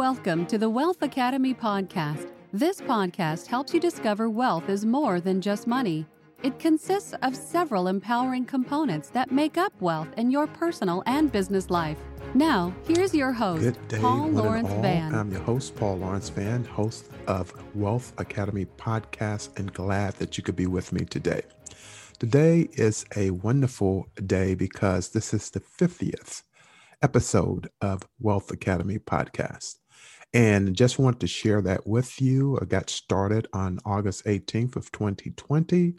Welcome to the Wealth Academy podcast. This podcast helps you discover wealth is more than just money. It consists of several empowering components that make up wealth in your personal and business life. Now, here's your host, Good day, Paul Lawrence. Van. I'm your host, Paul Lawrence Van, host of Wealth Academy podcast, and glad that you could be with me today. Today is a wonderful day because this is the 50th episode of Wealth Academy podcast. And just want to share that with you. I got started on August 18th of 2020.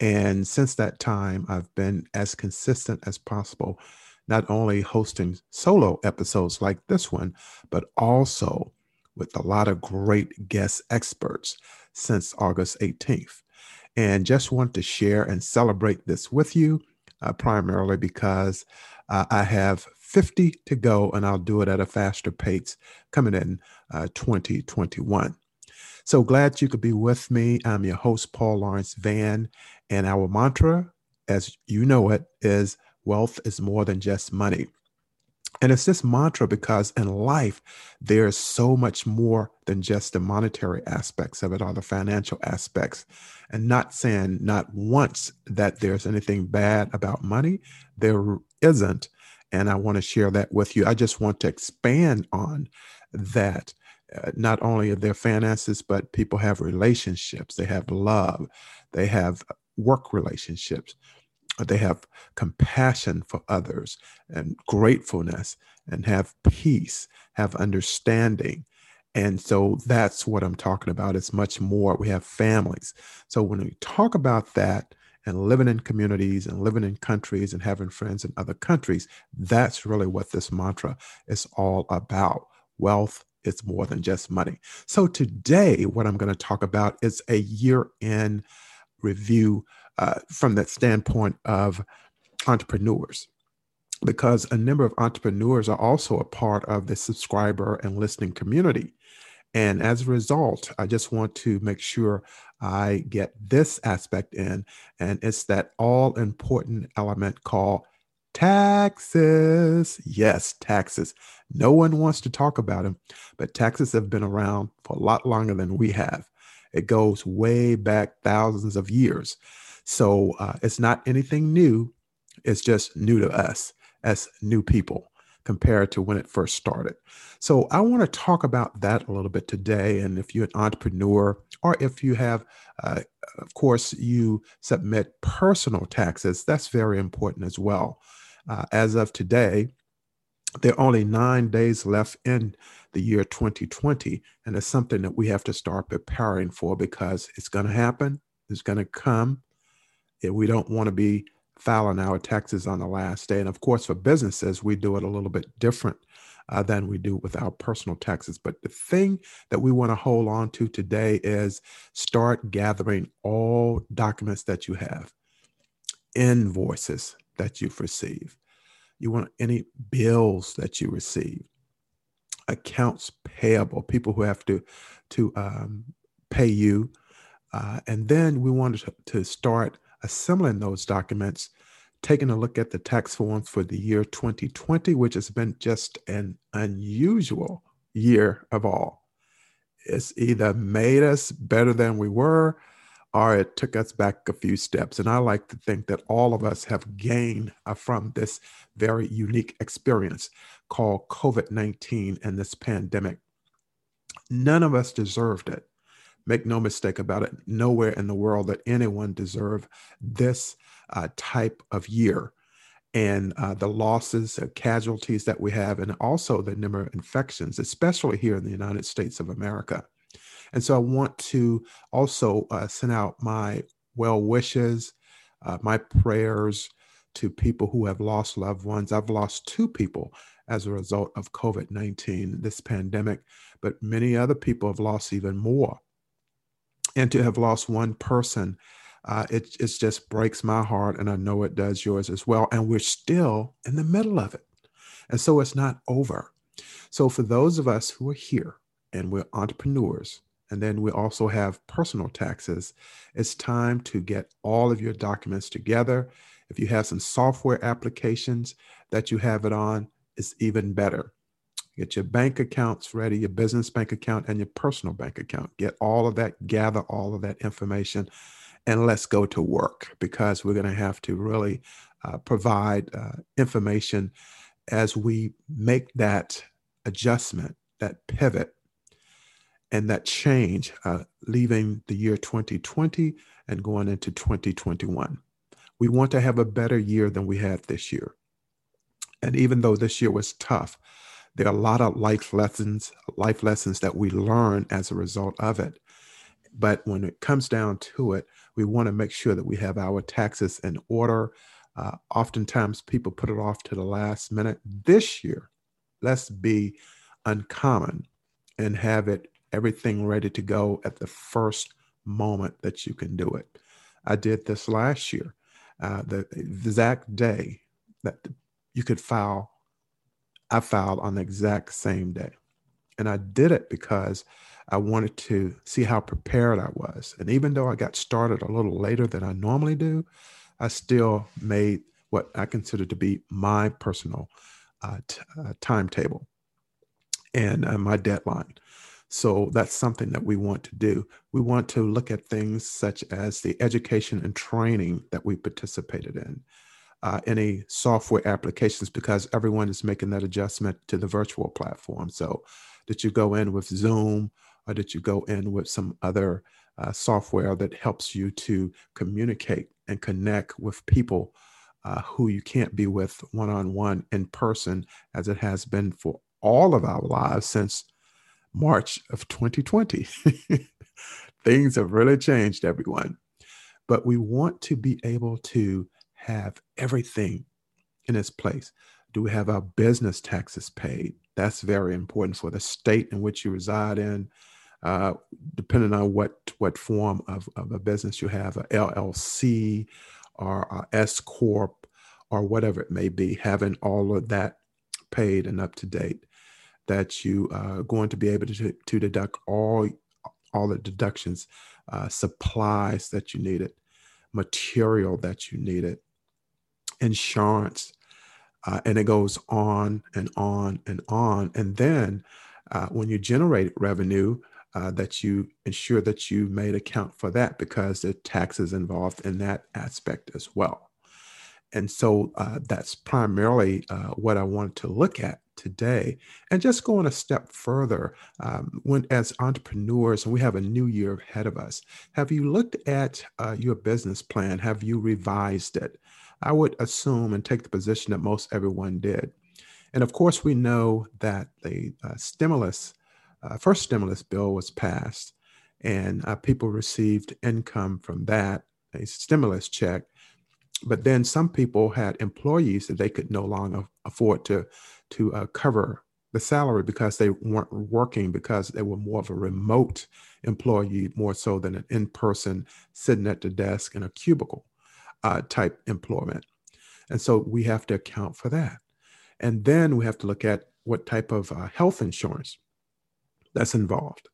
And since that time, I've been as consistent as possible, not only hosting solo episodes like this one, but also with a lot of great guest experts since August 18th. And just want to share and celebrate this with you, uh, primarily because uh, I have 50 to go and I'll do it at a faster pace coming in uh, 2021. So glad you could be with me. I'm your host, Paul Lawrence Van, and our mantra, as you know it, is wealth is more than just money. And it's this mantra because in life, there's so much more than just the monetary aspects of it or the financial aspects. And not saying not once that there's anything bad about money, there isn't. And I want to share that with you. I just want to expand on that. Uh, not only are there finances, but people have relationships, they have love, they have work relationships, they have compassion for others and gratefulness and have peace, have understanding. And so that's what I'm talking about. It's much more. We have families. So when we talk about that and living in communities and living in countries and having friends in other countries, that's really what this mantra is all about. Wealth is more than just money. So today, what I'm going to talk about is a year in review uh, from that standpoint of entrepreneurs because a number of entrepreneurs are also a part of the subscriber and listening community. And as a result, I just want to make sure I get this aspect in, and it's that all important element called taxes. Yes, taxes. No one wants to talk about them, but taxes have been around for a lot longer than we have. It goes way back thousands of years. So uh, it's not anything new. It's just new to us as new people compared to when it first started. So I want to talk about that a little bit today. And if you're an entrepreneur, or if you have, uh, of course, you submit personal taxes, that's very important as well. Uh, as of today, there are only nine days left in the year 2020, and it's something that we have to start preparing for because it's going to happen, it's going to come. And we don't want to be filing our taxes on the last day. And of course, for businesses, we do it a little bit different uh, than we do with our personal taxes. But the thing that we want to hold on to today is start gathering all documents that you have, invoices that you've received. You want any bills that you receive, accounts payable, people who have to to um, pay you, uh, and then we wanted to, to start assembling those documents, taking a look at the tax forms for the year 2020, which has been just an unusual year of all. It's either made us better than we were, or it took us back a few steps. And I like to think that all of us have gained uh, from this very unique experience called COVID 19 and this pandemic. None of us deserved it. Make no mistake about it, nowhere in the world that anyone deserve this uh, type of year. And uh, the losses, uh, casualties that we have, and also the number of infections, especially here in the United States of America. And so I want to also uh, send out my well wishes, uh, my prayers to people who have lost loved ones. I've lost two people as a result of COVID 19, this pandemic, but many other people have lost even more and to have lost one person uh, it, it just breaks my heart and i know it does yours as well and we're still in the middle of it. And so it's not over. So for those of us who are here and we're entrepreneurs and then we also have personal taxes it's time to get all of your documents together. If you have some software applications that you have it on it's even better Get your bank accounts ready, your business bank account and your personal bank account. Get all of that, gather all of that information, and let's go to work because we're going to have to really uh, provide uh, information as we make that adjustment, that pivot, and that change, uh, leaving the year 2020 and going into 2021. We want to have a better year than we had this year. And even though this year was tough, there are a lot of life lessons, life lessons that we learn as a result of it. But when it comes down to it, we want to make sure that we have our taxes in order. Uh, oftentimes, people put it off to the last minute. This year, let's be uncommon and have it everything ready to go at the first moment that you can do it. I did this last year. Uh, the exact day that you could file, I filed on the exact same day. And I did it because I wanted to see how prepared I was. And even though I got started a little later than I normally do, I still made what I consider to be my personal uh, t- uh, timetable and uh, my deadline. So that's something that we want to do. We want to look at things such as the education and training that we participated in, uh, any software applications, because everyone is making that adjustment to the virtual platform. So, did you go in with Zoom or did you go in with some other uh, software that helps you to communicate and connect with people uh, who you can't be with one on one in person, as it has been for all of our lives since March of 2020. Things have really changed, everyone. But we want to be able to have everything in its place. Do we have our business taxes paid? That's very important for the state in which you reside in. Uh, depending on what what form of, of a business you have, a LLC or a S corp or whatever it may be, having all of that paid and up to date that you are going to be able to, to deduct all all the deductions, uh, supplies that you needed, material that you needed, insurance, uh, and it goes on and on and on. And then uh, when you generate revenue, uh, that you ensure that you made account for that because the taxes involved in that aspect as well. And so uh, that's primarily uh, what I wanted to look at today. And just going a step further, um, when as entrepreneurs, and we have a new year ahead of us, have you looked at uh, your business plan? Have you revised it? I would assume and take the position that most everyone did. And of course, we know that the uh, stimulus, uh, first stimulus bill was passed, and uh, people received income from that, a stimulus check. But then some people had employees that they could no longer afford to to uh, cover the salary because they weren't working because they were more of a remote employee more so than an in-person sitting at the desk in a cubicle uh, type employment. And so we have to account for that. And then we have to look at what type of uh, health insurance that's involved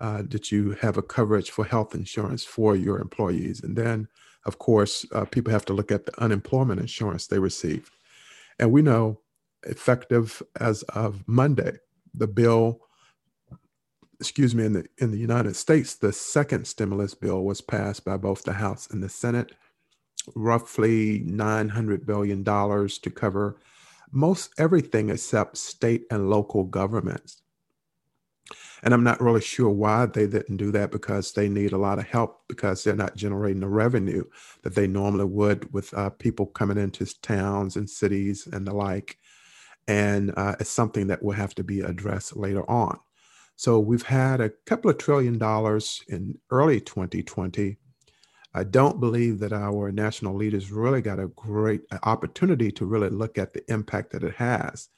uh, that you have a coverage for health insurance for your employees. And then of course uh, people have to look at the unemployment insurance they receive. And we know effective as of Monday. The bill, excuse me, in the in the United States, the second stimulus bill was passed by both the House and the Senate, roughly 900 billion dollars to cover most everything except state and local governments. And I'm not really sure why they didn't do that because they need a lot of help because they're not generating the revenue that they normally would with uh, people coming into towns and cities and the like and uh, it's something that will have to be addressed later on. So we've had a couple of trillion dollars in early 2020. I don't believe that our national leaders really got a great uh, opportunity to really look at the impact that it has.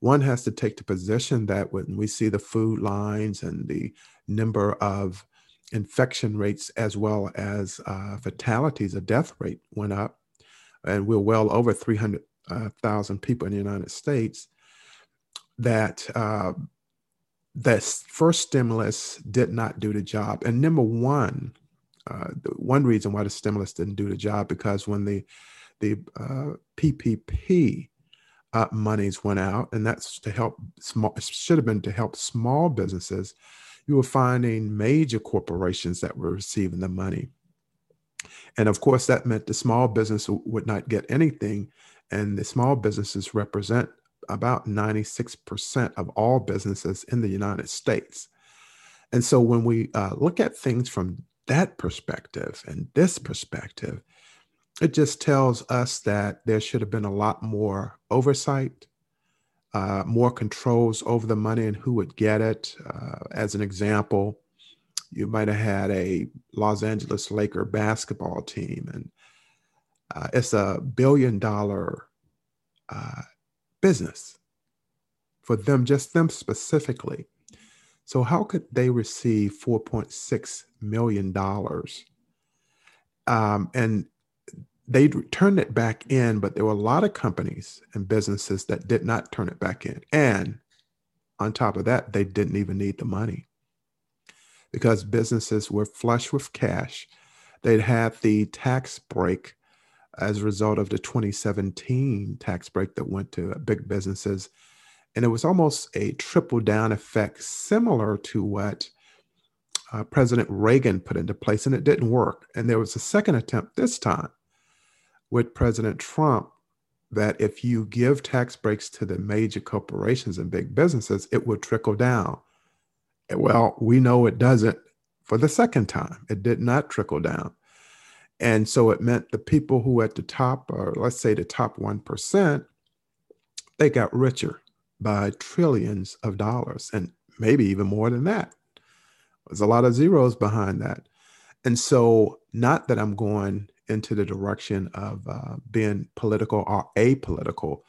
One has to take the position that when we see the food lines and the number of infection rates as well as uh, fatalities, a death rate went up, and we're well over 300 thousand people in the United States, that uh, that first stimulus did not do the job. And number one, uh, one reason why the stimulus didn't do the job because when the the uh, PPP uh, monies went out, and that's to help small. Should have been to help small businesses. You were finding major corporations that were receiving the money, and of course that meant the small business would not get anything, and the small businesses represent about 96% of all businesses in the United States. And so when we uh, look at things from that perspective and this perspective, it just tells us that there should have been a lot more oversight, uh, more controls over the money and who would get it. Uh, as an example, you might have had a Los Angeles Laker basketball team, and uh, it's a billion dollar uh, business for them, just them specifically. So, how could they receive $4.6 million? Um, and they turned it back in, but there were a lot of companies and businesses that did not turn it back in. And on top of that, they didn't even need the money because businesses were flush with cash. They'd had the tax break as a result of the 2017 tax break that went to big businesses. And it was almost a trickle down effect, similar to what uh, President Reagan put into place, and it didn't work. And there was a second attempt this time with President Trump that if you give tax breaks to the major corporations and big businesses, it would trickle down. Well, we know it doesn't for the second time. It did not trickle down. And so it meant the people who at the top, or let's say the top 1%, they got richer by trillions of dollars and maybe even more than that. There's a lot of zeros behind that. And so, not that I'm going into the direction of uh, being political or apolitical,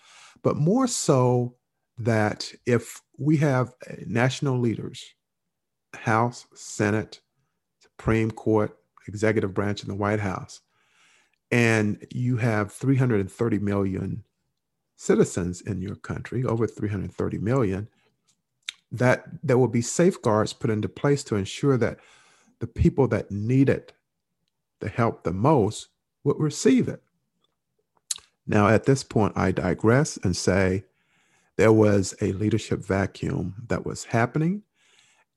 but more so that if we have national leaders, House, Senate, Supreme Court, executive branch in the White House, and you have 330 million citizens in your country, over 330 million, that there will be safeguards put into place to ensure that the people that need it the help the most would receive it. Now, at this point, I digress and say there was a leadership vacuum that was happening.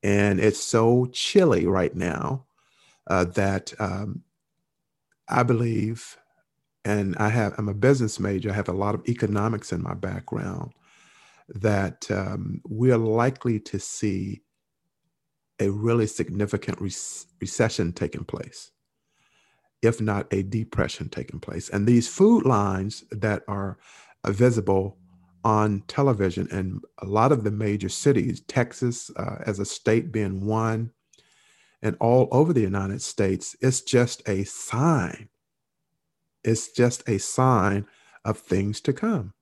And it's so chilly right now uh, that um, I believe, and I have, I'm a business major, I have a lot of economics in my background, that um, we're likely to see a really significant re- recession taking place if not a depression taking place. And these food lines that are visible on television in a lot of the major cities, Texas uh, as a state being one, and all over the United States, it's just a sign. It's just a sign of things to come.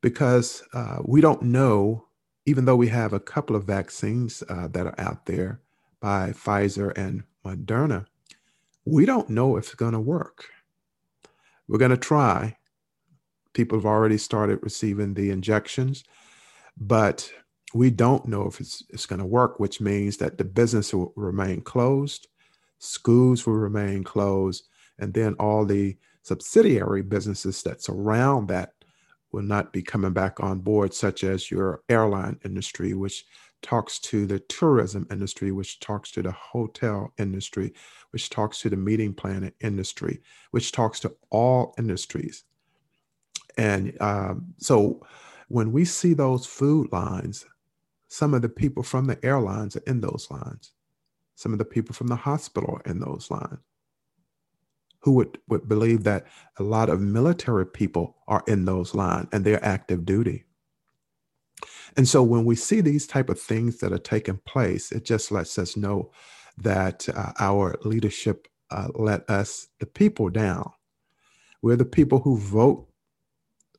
Because uh, we don't know, even though we have a couple of vaccines uh, that are out there by Pfizer and Moderna, we don't know if it's going to work. We're going to try. People have already started receiving the injections, but we don't know if it's, it's going to work, which means that the business will remain closed, schools will remain closed, and then all the subsidiary businesses that surround that will not be coming back on board, such as your airline industry, which talks to the tourism industry, which talks to the hotel industry, which talks to the meeting planning industry, which talks to all industries. And um, so when we see those food lines, some of the people from the airlines are in those lines. Some of the people from the hospital are in those lines. Who would, would believe that a lot of military people are in those lines and they're active duty. And so when we see these type of things that are taking place, it just lets us know that uh, our leadership uh, let us, the people, down. We're the people who vote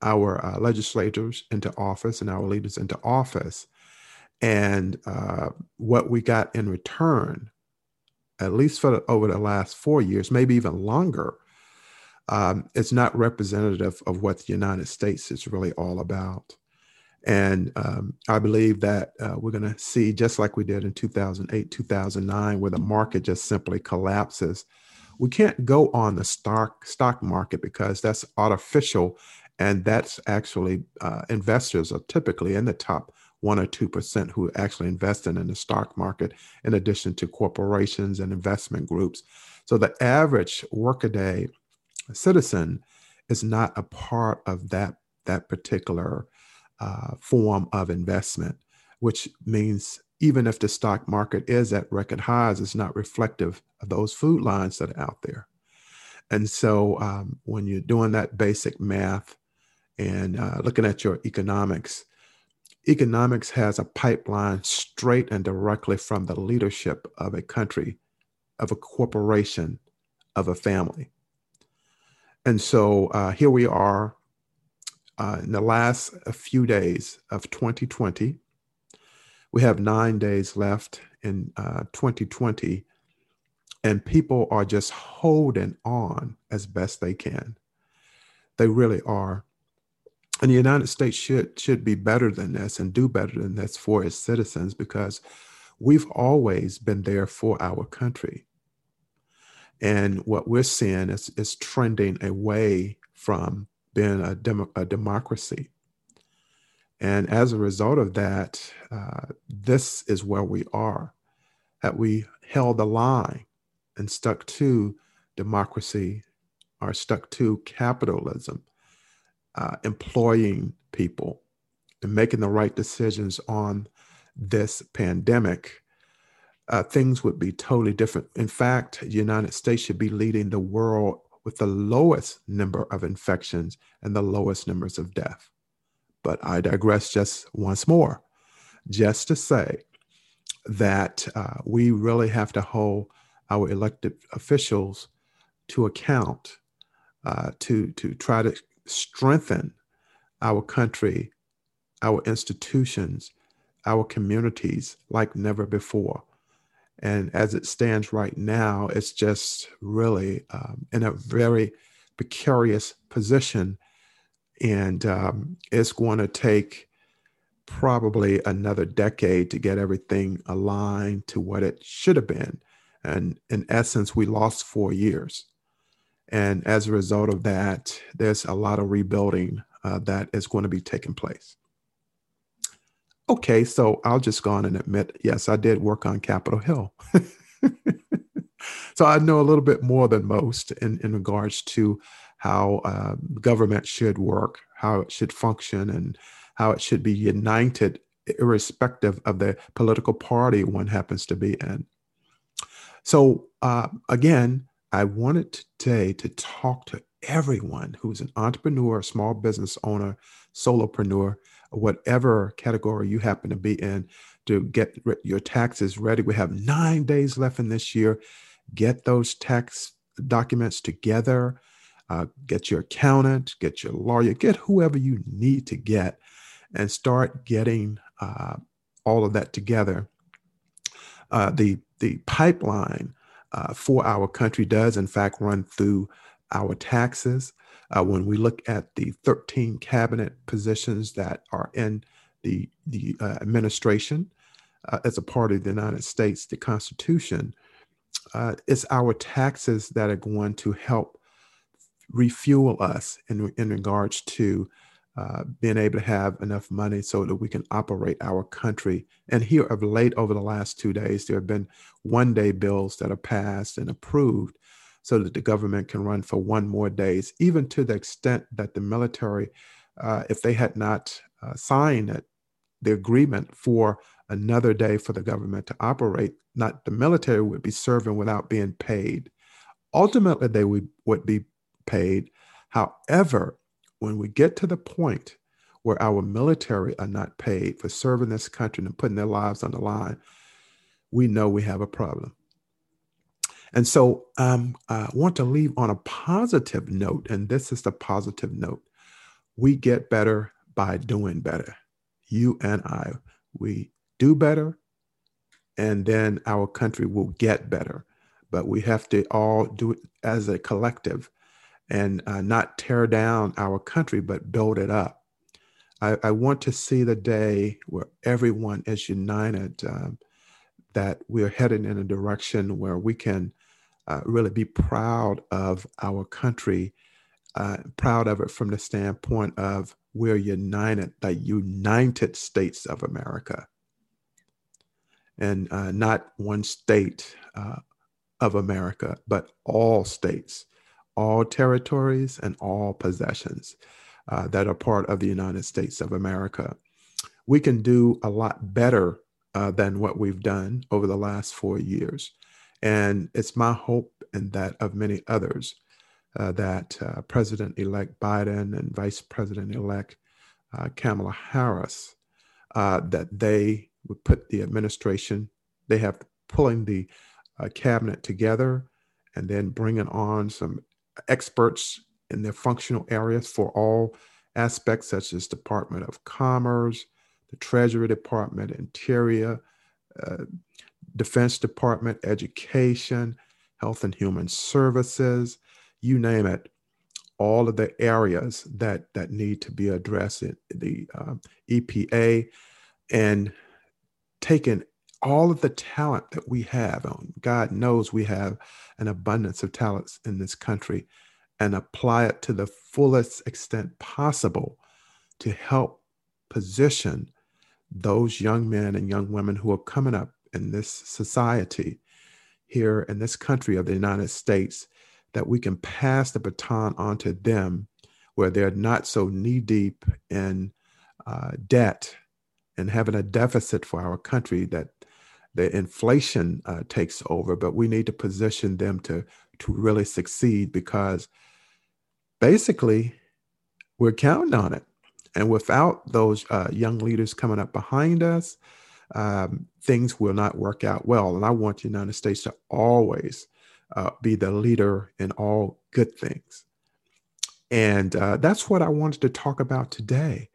our uh, legislators into office and our leaders into office. And uh, what we got in return, at least for over the last four years, maybe even longer, um, it's not representative of what the United States is really all about. And um, I believe that uh, we're going to see, just like we did in 2008, 2009, where the market just simply collapses. We can't go on the stock stock market because that's artificial And that's actually uh, investors are typically in the top one or two percent who actually invest in the stock market, in addition to corporations and investment groups. So the average workaday citizen is not a part of that that particular uh, form of investment, which means even if the stock market is at record highs, it's not reflective of those food lines that are out there. And so um, when you're doing that basic math and uh, looking at your economics, economics has a pipeline straight and directly from the leadership of a country, of a corporation, of a family. And so uh, here we are uh, in the last few days of 2020. We have nine days left in uh, 2020, and people are just holding on as best they can. They really are. And the United States should should be better than this and do better than this for its citizens because we've always been there for our country. And what we're seeing is, is trending away from being a, demo, a democracy. And as a result of that, uh, this is where we are, that we held the line and stuck to democracy or stuck to capitalism uh, employing people and making the right decisions on this pandemic, uh, things would be totally different. In fact, the United States should be leading the world with the lowest number of infections and the lowest numbers of death. But I digress just once more, just to say that uh, we really have to hold our elected officials to account uh, to, to try to strengthen our country, our institutions, our communities like never before. And as it stands right now, it's just really um, in a very precarious position. And um, it's going to take probably another decade to get everything aligned to what it should have been. And in essence, we lost four years. And as a result of that, there's a lot of rebuilding uh, that is going to be taking place. Okay, so I'll just go on and admit, yes, I did work on Capitol Hill. so I know a little bit more than most in, in regards to how uh, government should work, how it should function, and how it should be united, irrespective of the political party one happens to be in. So, uh, again, I wanted today to talk to everyone who's an entrepreneur, small business owner, solopreneur, whatever category you happen to be in, to get your taxes ready. We have nine days left in this year. Get those tax documents together. Uh, get your accountant, get your lawyer, get whoever you need to get, and start getting uh, all of that together. Uh, the the pipeline uh, for our country does, in fact, run through our taxes. Uh, when we look at the 13 cabinet positions that are in the, the uh, administration uh, as a part of the United States, the Constitution, uh, it's our taxes that are going to help refuel us in, in regards to uh, being able to have enough money so that we can operate our country. And here of late, over the last two days, there have been one day bills that are passed and approved so that the government can run for one more days, even to the extent that the military, uh, if they had not uh, signed it, the agreement for another day for the government to operate, not the military would be serving without being paid. Ultimately, they would, would be paid. However, when we get to the point where our military are not paid for serving this country and putting their lives on the line, we know we have a problem. And so um, I want to leave on a positive note, and this is the positive note. We get better by doing better. You and I, we do better, and then our country will get better. But we have to all do it as a collective and uh, not tear down our country, but build it up. I, I, want to see the day where everyone is united, um, that we're headed in a direction where we can uh, really be proud of our country uh, proud of it from the standpoint of we're united, the United States of America, and uh, not one state uh, of America, but all states, all territories, and all possessions uh, that are part of the United States of America. We can do a lot better uh, than what we've done over the last four years. And it's my hope and that of many others uh, that uh, President elect Biden and Vice President elect uh, Kamala Harris, uh, that they would put the administration, they have pulling the cabinet together and then bringing on some experts in their functional areas for all aspects, such as Department of Commerce, the Treasury Department, Interior, uh, Defense Department, Education, Health and Human Services, you name it, all of the areas that that need to be addressed in the uh, EPA, and taking all of the talent that we have. God knows we have an abundance of talents in this country, and apply it to the fullest extent possible to help position those young men and young women who are coming up in this society here in this country of the United States that we can pass the baton on to them where they're not so knee deep in uh, debt and having a deficit for our country that the inflation uh, takes over but we need to position them to to really succeed because basically we're counting on it and without those uh, young leaders coming up behind us um, things will not work out well. And I want the United States to always uh, be the leader in all good things. And uh, that's what I wanted to talk about today.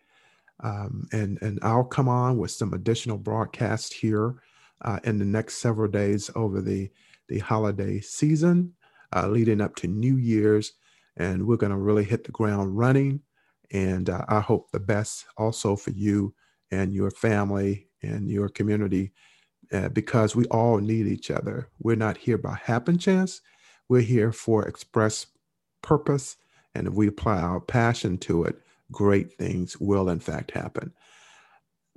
Um, and, and I'll come on with some additional broadcasts here uh, in the next several days over the, the holiday season uh, leading up to New Year's. And we're going to really hit the ground running. And uh, I hope the best also for you and your family and your community uh, because we all need each other. We're not here by happen chance. We're here for express purpose. And if we apply our passion to it, great things will in fact happen.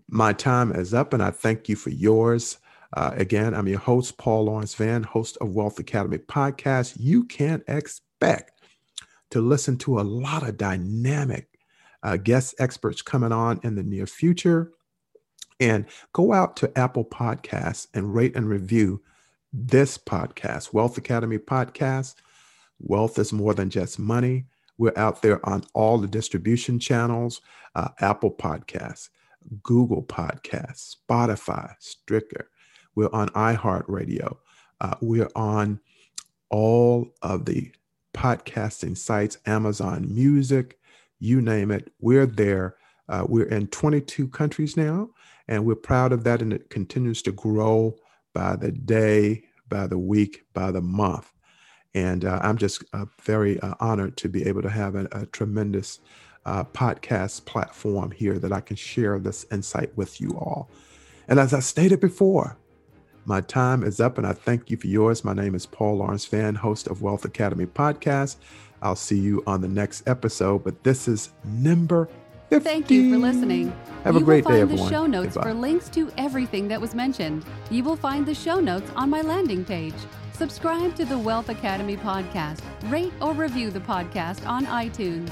My time is up, and I thank you for yours. Uh, again, I'm your host, Paul Lawrence Van, host of Wealth Academy podcast. You can expect to listen to a lot of dynamic uh, guest experts coming on in the near future. And go out to Apple Podcasts and rate and review this podcast, Wealth Academy Podcast. Wealth is more than just money. We're out there on all the distribution channels uh, Apple Podcasts, Google Podcasts, Spotify, Stitcher. We're on iHeartRadio. Uh, we're on all of the podcasting sites, Amazon Music, you name it. We're there. Uh, we're in 22 countries now. And we're proud of that. And it continues to grow by the day, by the week, by the month. And uh, I'm just uh, very uh, honored to be able to have a, a tremendous uh, podcast platform here that I can share this insight with you all. And as I stated before, my time is up and I thank you for yours. My name is Paul Lawrence Van, host of Wealth Academy Podcast. I'll see you on the next episode, but this is number 50. Thank you for listening. Have you a great day, everyone. You will find the show notes Goodbye. for links to everything that was mentioned. You will find the show notes on my landing page. Subscribe to the Wealth Academy podcast. Rate or review the podcast on iTunes.